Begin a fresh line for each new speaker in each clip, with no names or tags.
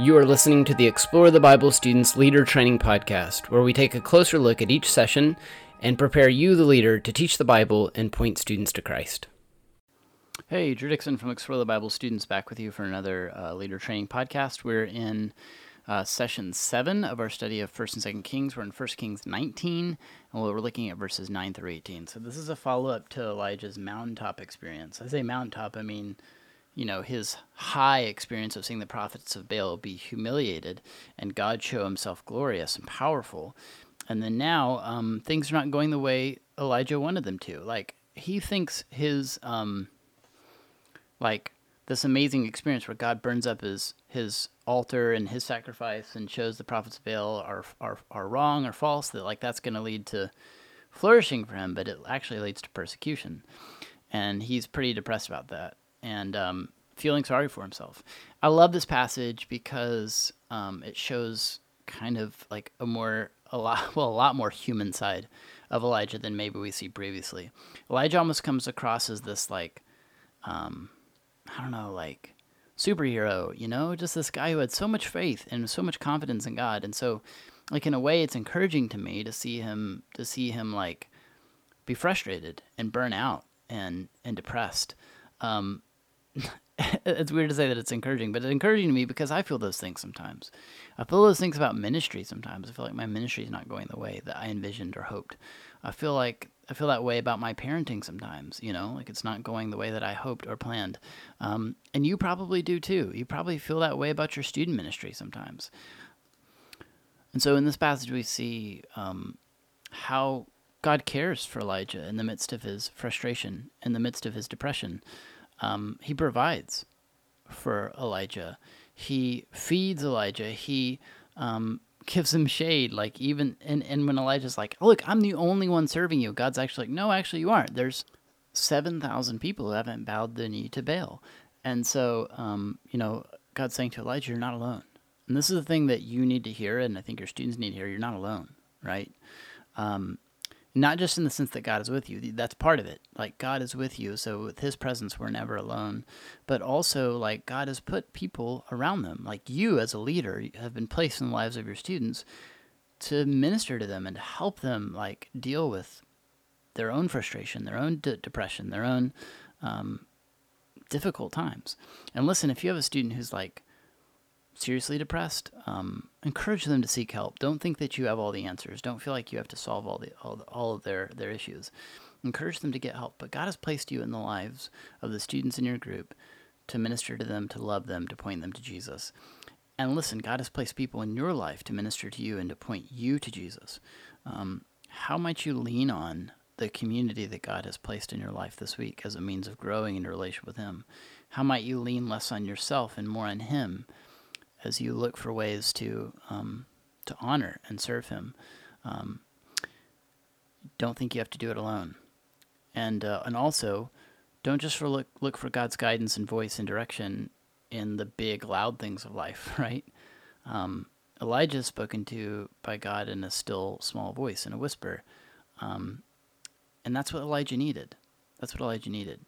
You are listening to the Explore the Bible Students Leader Training Podcast, where we take a closer look at each session and prepare you, the leader, to teach the Bible and point students to Christ. Hey, Drew Dixon from Explore the Bible Students back with you for another uh, Leader Training Podcast. We're in uh, session 7 of our study of 1st and 2nd Kings. We're in 1 Kings 19, and we're looking at verses 9 through 18. So this is a follow-up to Elijah's mountaintop experience. I say mountaintop, I mean you know, his high experience of seeing the prophets of Baal be humiliated and God show himself glorious and powerful. And then now um, things are not going the way Elijah wanted them to. Like, he thinks his, um, like, this amazing experience where God burns up his, his altar and his sacrifice and shows the prophets of Baal are, are, are wrong or false, that, like, that's going to lead to flourishing for him, but it actually leads to persecution. And he's pretty depressed about that and um, feeling sorry for himself. I love this passage because um, it shows kind of like a more a lot well a lot more human side of Elijah than maybe we see previously. Elijah almost comes across as this like um, I don't know like superhero, you know, just this guy who had so much faith and so much confidence in God, and so like in a way it's encouraging to me to see him to see him like be frustrated and burn out and and depressed. Um, it's weird to say that it's encouraging, but it's encouraging to me because I feel those things sometimes. I feel those things about ministry sometimes. I feel like my ministry is not going the way that I envisioned or hoped. I feel like I feel that way about my parenting sometimes, you know, like it's not going the way that I hoped or planned. Um, and you probably do too. You probably feel that way about your student ministry sometimes. And so in this passage, we see um, how God cares for Elijah in the midst of his frustration, in the midst of his depression. Um, he provides for Elijah. He feeds Elijah. He um, gives him shade. Like even and, and when Elijah's like, "Look, I'm the only one serving you," God's actually like, "No, actually, you aren't. There's seven thousand people who haven't bowed the knee to Baal." And so, um, you know, God's saying to Elijah, "You're not alone." And this is the thing that you need to hear, and I think your students need to hear. You're not alone, right? Um, not just in the sense that God is with you. That's part of it. Like God is with you, so with His presence, we're never alone. But also, like God has put people around them. Like you, as a leader, have been placed in the lives of your students to minister to them and to help them, like deal with their own frustration, their own de- depression, their own um, difficult times. And listen, if you have a student who's like seriously depressed, um, encourage them to seek help. Don't think that you have all the answers. Don't feel like you have to solve all the all, the, all of their their issues. Encourage them to get help. But God has placed you in the lives of the students in your group to minister to them, to love them, to point them to Jesus. And listen, God has placed people in your life to minister to you and to point you to Jesus. Um, how might you lean on the community that God has placed in your life this week as a means of growing in your relationship with Him? How might you lean less on yourself and more on Him as you look for ways to um, to honor and serve Him. Um, don't think you have to do it alone, and uh, and also don't just for look look for God's guidance and voice and direction in the big loud things of life, right? Um, Elijah is spoken to by God in a still small voice, in a whisper, um, and that's what Elijah needed. That's what Elijah needed.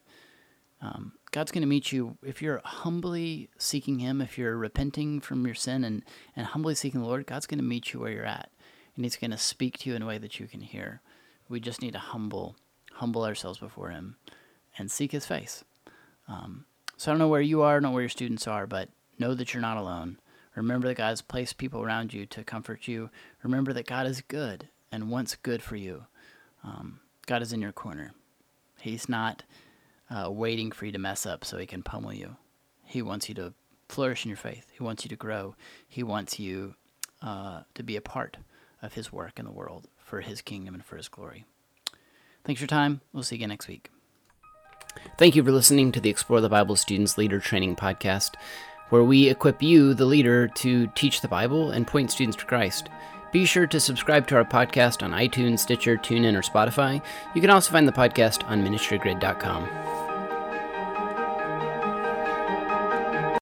Um, God's going to meet you if you're humbly seeking Him, if you're repenting from your sin and, and humbly seeking the Lord, God's going to meet you where you're at. And He's going to speak to you in a way that you can hear. We just need to humble, humble ourselves before Him and seek His face. Um, so I don't know where you are, don't know where your students are, but know that you're not alone. Remember that God has placed people around you to comfort you. Remember that God is good and wants good for you. Um, God is in your corner. He's not uh, waiting for you to mess up so he can pummel you. He wants you to flourish in your faith. He wants you to grow. He wants you uh, to be a part of his work in the world for his kingdom and for his glory. Thanks for your time. We'll see you again next week. Thank you for listening to the Explore the Bible Students Leader Training Podcast, where we equip you, the leader, to teach the Bible and point students to Christ. Be sure to subscribe to our podcast on iTunes, Stitcher, TuneIn, or Spotify. You can also find the podcast on ministrygrid.com.